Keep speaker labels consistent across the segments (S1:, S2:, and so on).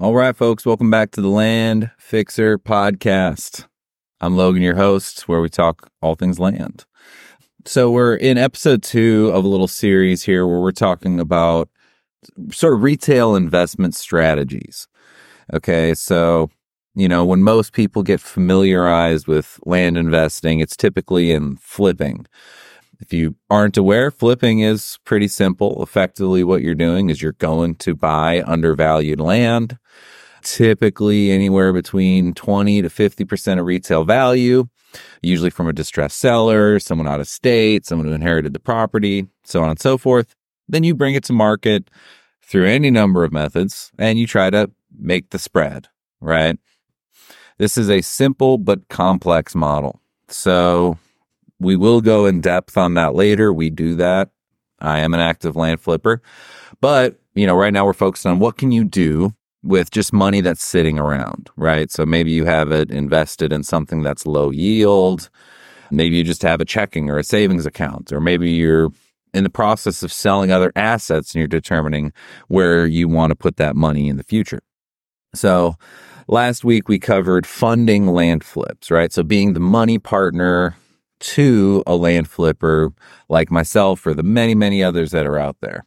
S1: All right, folks, welcome back to the Land Fixer podcast. I'm Logan, your host, where we talk all things land. So, we're in episode two of a little series here where we're talking about sort of retail investment strategies. Okay, so, you know, when most people get familiarized with land investing, it's typically in flipping. If you aren't aware, flipping is pretty simple. Effectively, what you're doing is you're going to buy undervalued land, typically anywhere between 20 to 50% of retail value, usually from a distressed seller, someone out of state, someone who inherited the property, so on and so forth. Then you bring it to market through any number of methods and you try to make the spread, right? This is a simple but complex model. So we will go in depth on that later. We do that. I am an active land flipper. But, you know, right now we're focused on what can you do with just money that's sitting around, right? So maybe you have it invested in something that's low yield. Maybe you just have a checking or a savings account, or maybe you're in the process of selling other assets and you're determining where you want to put that money in the future. So last week we covered funding land flips, right? So being the money partner to a land flipper like myself or the many, many others that are out there.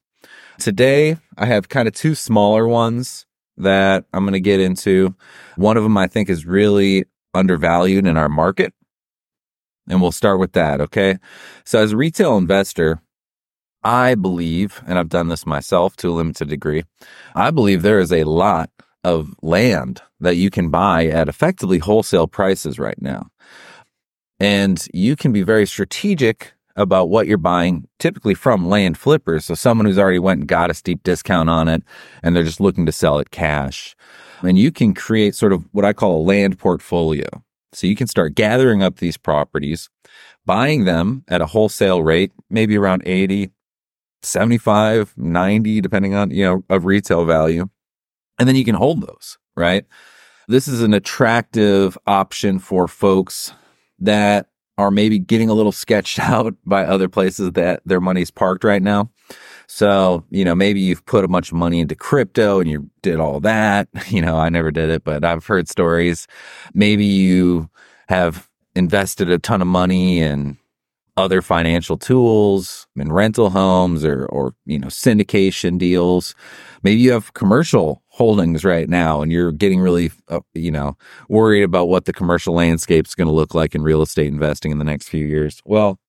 S1: Today, I have kind of two smaller ones that I'm going to get into. One of them I think is really undervalued in our market. And we'll start with that. Okay. So as a retail investor, I believe, and I've done this myself to a limited degree, I believe there is a lot of land that you can buy at effectively wholesale prices right now. And you can be very strategic about what you're buying, typically from land flippers. So someone who's already went and got a steep discount on it and they're just looking to sell it cash. And you can create sort of what I call a land portfolio. So you can start gathering up these properties, buying them at a wholesale rate, maybe around 80, 75, 90, depending on, you know, of retail value. And then you can hold those, right? This is an attractive option for folks that are maybe getting a little sketched out by other places that their money's parked right now. So, you know, maybe you've put a bunch of money into crypto and you did all that. You know, I never did it, but I've heard stories. Maybe you have invested a ton of money in other financial tools in rental homes or, or, you know, syndication deals. Maybe you have commercial holdings right now and you're getting really, uh, you know, worried about what the commercial landscape is going to look like in real estate investing in the next few years. Well,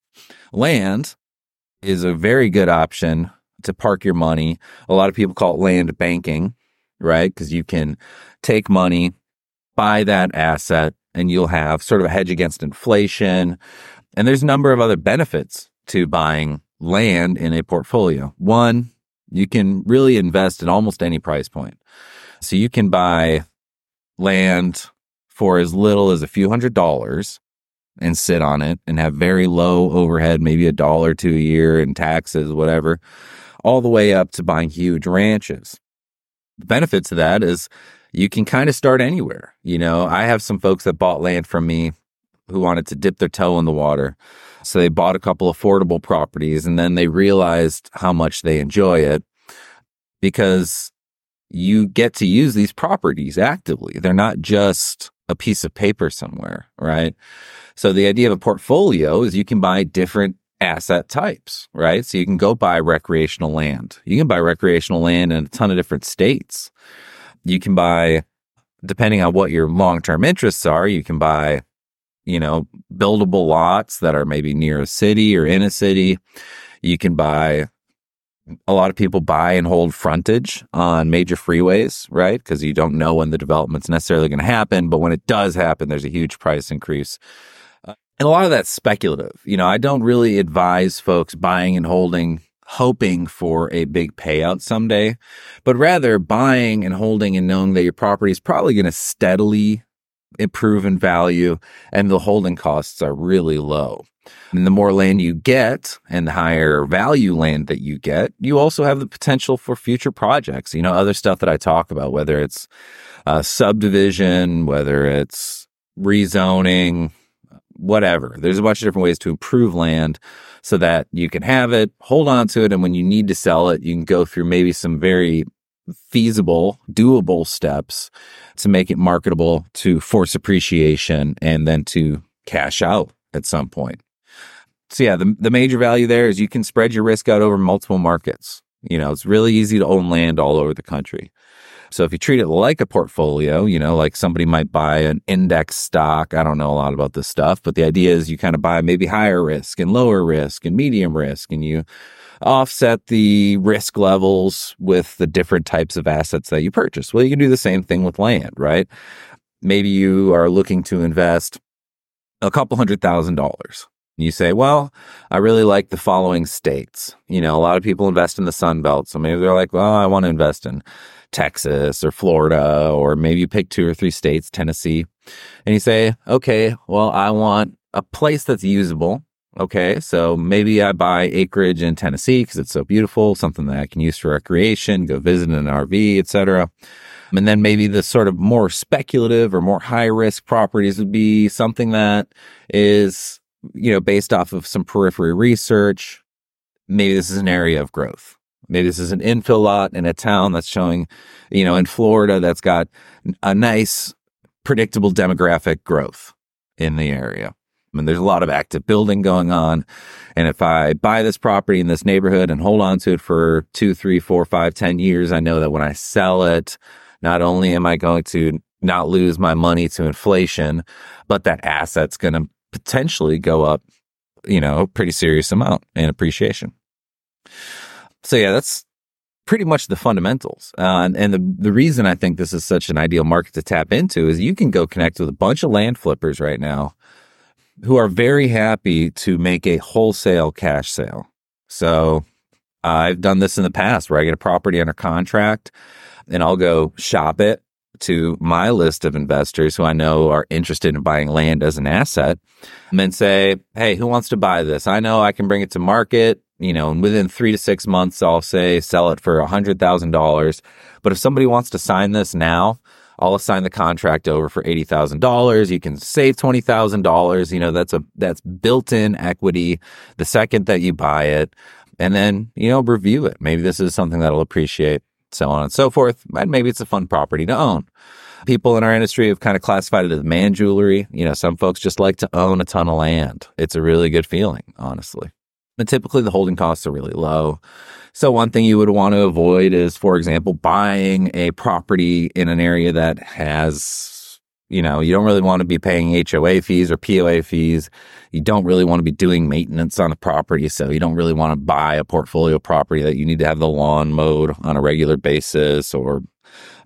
S1: land is a very good option to park your money. A lot of people call it land banking, right? Because you can take money, buy that asset, and you'll have sort of a hedge against inflation. And there's a number of other benefits to buying land in a portfolio. One, you can really invest at almost any price point. So you can buy land for as little as a few hundred dollars and sit on it and have very low overhead, maybe a dollar to a year in taxes, whatever, all the way up to buying huge ranches. The benefits of that is you can kind of start anywhere. You know, I have some folks that bought land from me who wanted to dip their toe in the water. So they bought a couple affordable properties and then they realized how much they enjoy it because you get to use these properties actively. They're not just a piece of paper somewhere, right? So the idea of a portfolio is you can buy different asset types, right? So you can go buy recreational land. You can buy recreational land in a ton of different states. You can buy, depending on what your long term interests are, you can buy you know, buildable lots that are maybe near a city or in a city. You can buy a lot of people buy and hold frontage on major freeways, right? Because you don't know when the development's necessarily going to happen, but when it does happen, there's a huge price increase. Uh, and a lot of that's speculative. You know, I don't really advise folks buying and holding hoping for a big payout someday, but rather buying and holding and knowing that your property is probably going to steadily improve in value and the holding costs are really low. And the more land you get and the higher value land that you get, you also have the potential for future projects. You know, other stuff that I talk about, whether it's uh, subdivision, whether it's rezoning, whatever. There's a bunch of different ways to improve land so that you can have it, hold on to it, and when you need to sell it, you can go through maybe some very feasible, doable steps to make it marketable, to force appreciation, and then to cash out at some point. So yeah, the, the major value there is you can spread your risk out over multiple markets. You know, it's really easy to own land all over the country. So if you treat it like a portfolio, you know, like somebody might buy an index stock. I don't know a lot about this stuff, but the idea is you kind of buy maybe higher risk and lower risk and medium risk and you offset the risk levels with the different types of assets that you purchase. Well, you can do the same thing with land, right? Maybe you are looking to invest a couple hundred thousand dollars. You say, well, I really like the following states. You know, a lot of people invest in the Sun Belt. So maybe they're like, well, I want to invest in Texas or Florida, or maybe you pick two or three states, Tennessee. And you say, okay, well, I want a place that's usable. Okay, so maybe I buy acreage in Tennessee because it's so beautiful, something that I can use for recreation, go visit in an RV, etc. And then maybe the sort of more speculative or more high risk properties would be something that is, you know, based off of some periphery research. Maybe this is an area of growth. Maybe this is an infill lot in a town that's showing, you know, in Florida that's got a nice, predictable demographic growth in the area. I mean, there's a lot of active building going on. And if I buy this property in this neighborhood and hold on to it for two, three, four, five, ten years, I know that when I sell it, not only am I going to not lose my money to inflation, but that asset's going to potentially go up, you know, a pretty serious amount in appreciation. So yeah, that's pretty much the fundamentals. Uh, and, and the, the reason I think this is such an ideal market to tap into is you can go connect with a bunch of land flippers right now who are very happy to make a wholesale cash sale. So I've done this in the past where I get a property under contract and I'll go shop it to my list of investors who I know are interested in buying land as an asset and then say, Hey, who wants to buy this? I know I can bring it to market. You know, and within three to six months, I'll say sell it for a hundred thousand dollars. But if somebody wants to sign this now, I'll assign the contract over for eighty thousand dollars. You can save twenty thousand dollars. You know, that's a that's built-in equity the second that you buy it, and then you know review it. Maybe this is something that'll appreciate so on and so forth. And maybe it's a fun property to own. People in our industry have kind of classified it as man jewelry. You know, some folks just like to own a ton of land. It's a really good feeling, honestly. And typically the holding costs are really low. So one thing you would want to avoid is, for example, buying a property in an area that has you know, you don't really want to be paying HOA fees or POA fees. You don't really want to be doing maintenance on the property. So you don't really want to buy a portfolio property that you need to have the lawn mowed on a regular basis or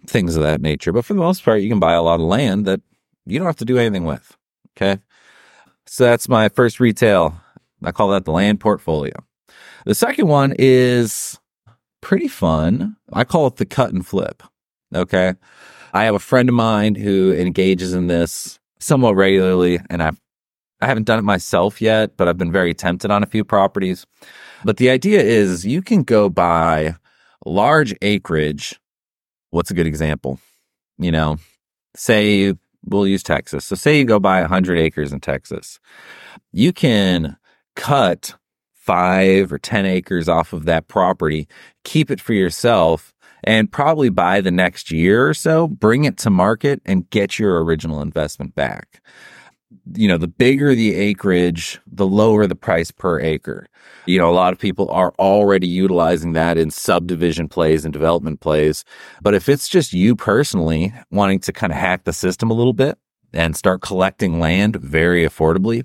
S1: things of that nature. But for the most part, you can buy a lot of land that you don't have to do anything with. Okay. So that's my first retail. I call that the land portfolio. The second one is pretty fun. I call it the cut and flip. Okay. I have a friend of mine who engages in this somewhat regularly, and I've I haven't done it myself yet, but I've been very tempted on a few properties. But the idea is you can go buy large acreage. What's a good example? You know, say we'll use Texas. So say you go buy 100 acres in Texas. You can cut five or 10 acres off of that property, keep it for yourself, and probably by the next year or so, bring it to market and get your original investment back. You know, the bigger the acreage, the lower the price per acre. You know, a lot of people are already utilizing that in subdivision plays and development plays. But if it's just you personally wanting to kind of hack the system a little bit and start collecting land very affordably,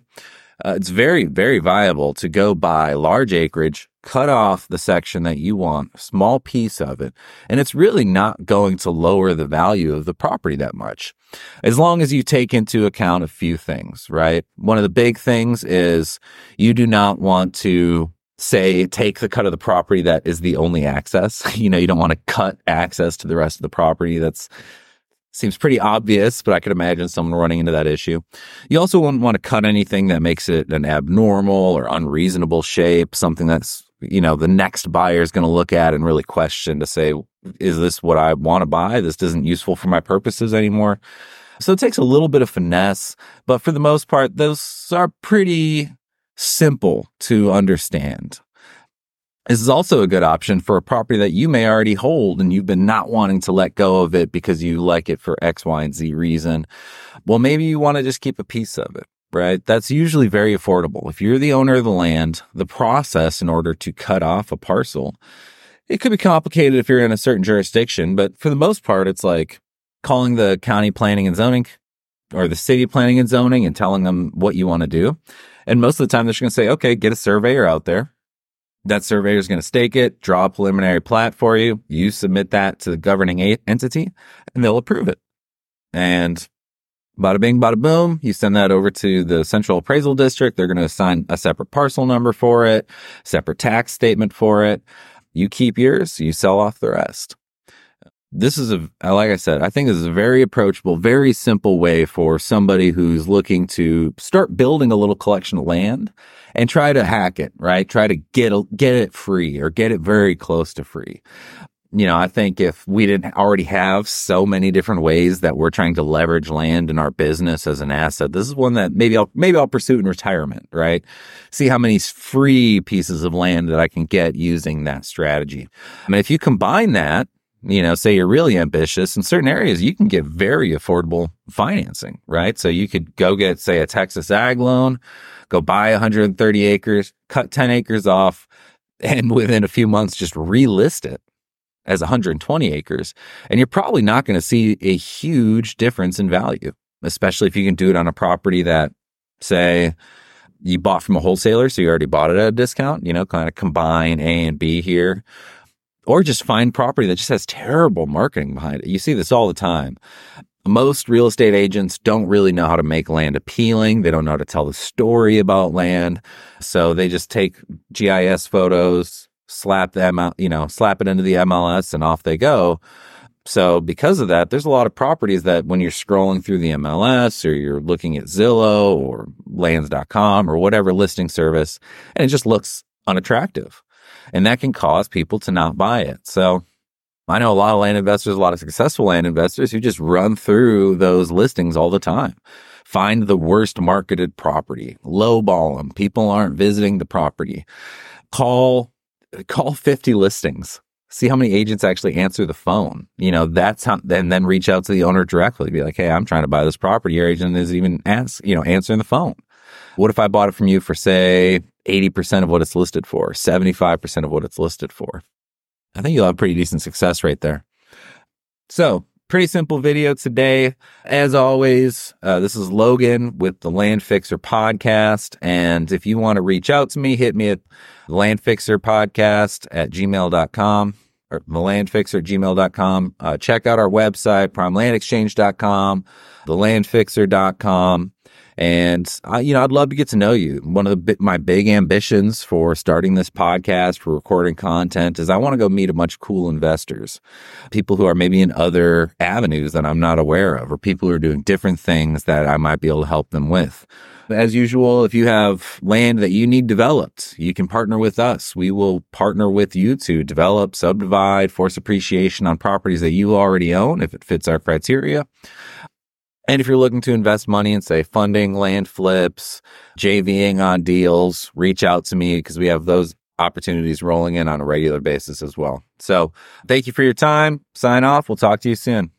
S1: uh, it's very, very viable to go buy large acreage, cut off the section that you want, a small piece of it, and it's really not going to lower the value of the property that much. As long as you take into account a few things, right? One of the big things is you do not want to say take the cut of the property that is the only access. You know, you don't want to cut access to the rest of the property. That's Seems pretty obvious, but I could imagine someone running into that issue. You also wouldn't want to cut anything that makes it an abnormal or unreasonable shape, something that's, you know, the next buyer is going to look at and really question to say, is this what I want to buy? This isn't useful for my purposes anymore. So it takes a little bit of finesse, but for the most part, those are pretty simple to understand. This is also a good option for a property that you may already hold and you've been not wanting to let go of it because you like it for X, Y, and Z reason. Well, maybe you want to just keep a piece of it, right? That's usually very affordable. If you're the owner of the land, the process in order to cut off a parcel, it could be complicated if you're in a certain jurisdiction, but for the most part, it's like calling the county planning and zoning or the city planning and zoning and telling them what you want to do. And most of the time, they're just going to say, okay, get a surveyor out there that surveyor is going to stake it, draw a preliminary plat for you. You submit that to the governing entity and they'll approve it. And bada bing, bada boom, you send that over to the central appraisal district. They're going to assign a separate parcel number for it, separate tax statement for it. You keep yours, you sell off the rest this is a like I said, I think this is a very approachable, very simple way for somebody who's looking to start building a little collection of land and try to hack it, right? Try to get get it free or get it very close to free. You know, I think if we didn't already have so many different ways that we're trying to leverage land in our business as an asset, this is one that maybe I'll maybe I'll pursue in retirement, right? See how many free pieces of land that I can get using that strategy. I mean, if you combine that you know, say you're really ambitious in certain areas, you can get very affordable financing, right? So you could go get, say, a Texas ag loan, go buy 130 acres, cut 10 acres off, and within a few months, just relist it as 120 acres. And you're probably not going to see a huge difference in value, especially if you can do it on a property that, say, you bought from a wholesaler. So you already bought it at a discount, you know, kind of combine A and B here or just find property that just has terrible marketing behind it. You see this all the time. Most real estate agents don't really know how to make land appealing. They don't know how to tell the story about land. So they just take GIS photos, slap them out, you know, slap it into the MLS and off they go. So because of that, there's a lot of properties that when you're scrolling through the MLS or you're looking at Zillow or lands.com or whatever listing service, and it just looks unattractive and that can cause people to not buy it. So I know a lot of land investors, a lot of successful land investors who just run through those listings all the time. Find the worst marketed property, lowball them. People aren't visiting the property. Call, call 50 listings. See how many agents actually answer the phone. You know, that's how, and then reach out to the owner directly. Be like, Hey, I'm trying to buy this property. Your agent is even ask, you know, answering the phone. What if I bought it from you for say 80% of what it's listed for, 75% of what it's listed for? I think you'll have pretty decent success rate there. So pretty simple video today. As always, uh, this is Logan with the Land Fixer podcast. And if you want to reach out to me, hit me at landfixer podcast at gmail.com or thelandfixer at gmail.com. Uh, check out our website, primelandexchange.com, thelandfixer.com. And I, you know, I'd love to get to know you. One of the my big ambitions for starting this podcast, for recording content, is I want to go meet a bunch of cool investors, people who are maybe in other avenues that I'm not aware of, or people who are doing different things that I might be able to help them with. As usual, if you have land that you need developed, you can partner with us. We will partner with you to develop, subdivide, force appreciation on properties that you already own if it fits our criteria. And if you're looking to invest money in, say, funding, land flips, JVing on deals, reach out to me because we have those opportunities rolling in on a regular basis as well. So thank you for your time. Sign off. We'll talk to you soon.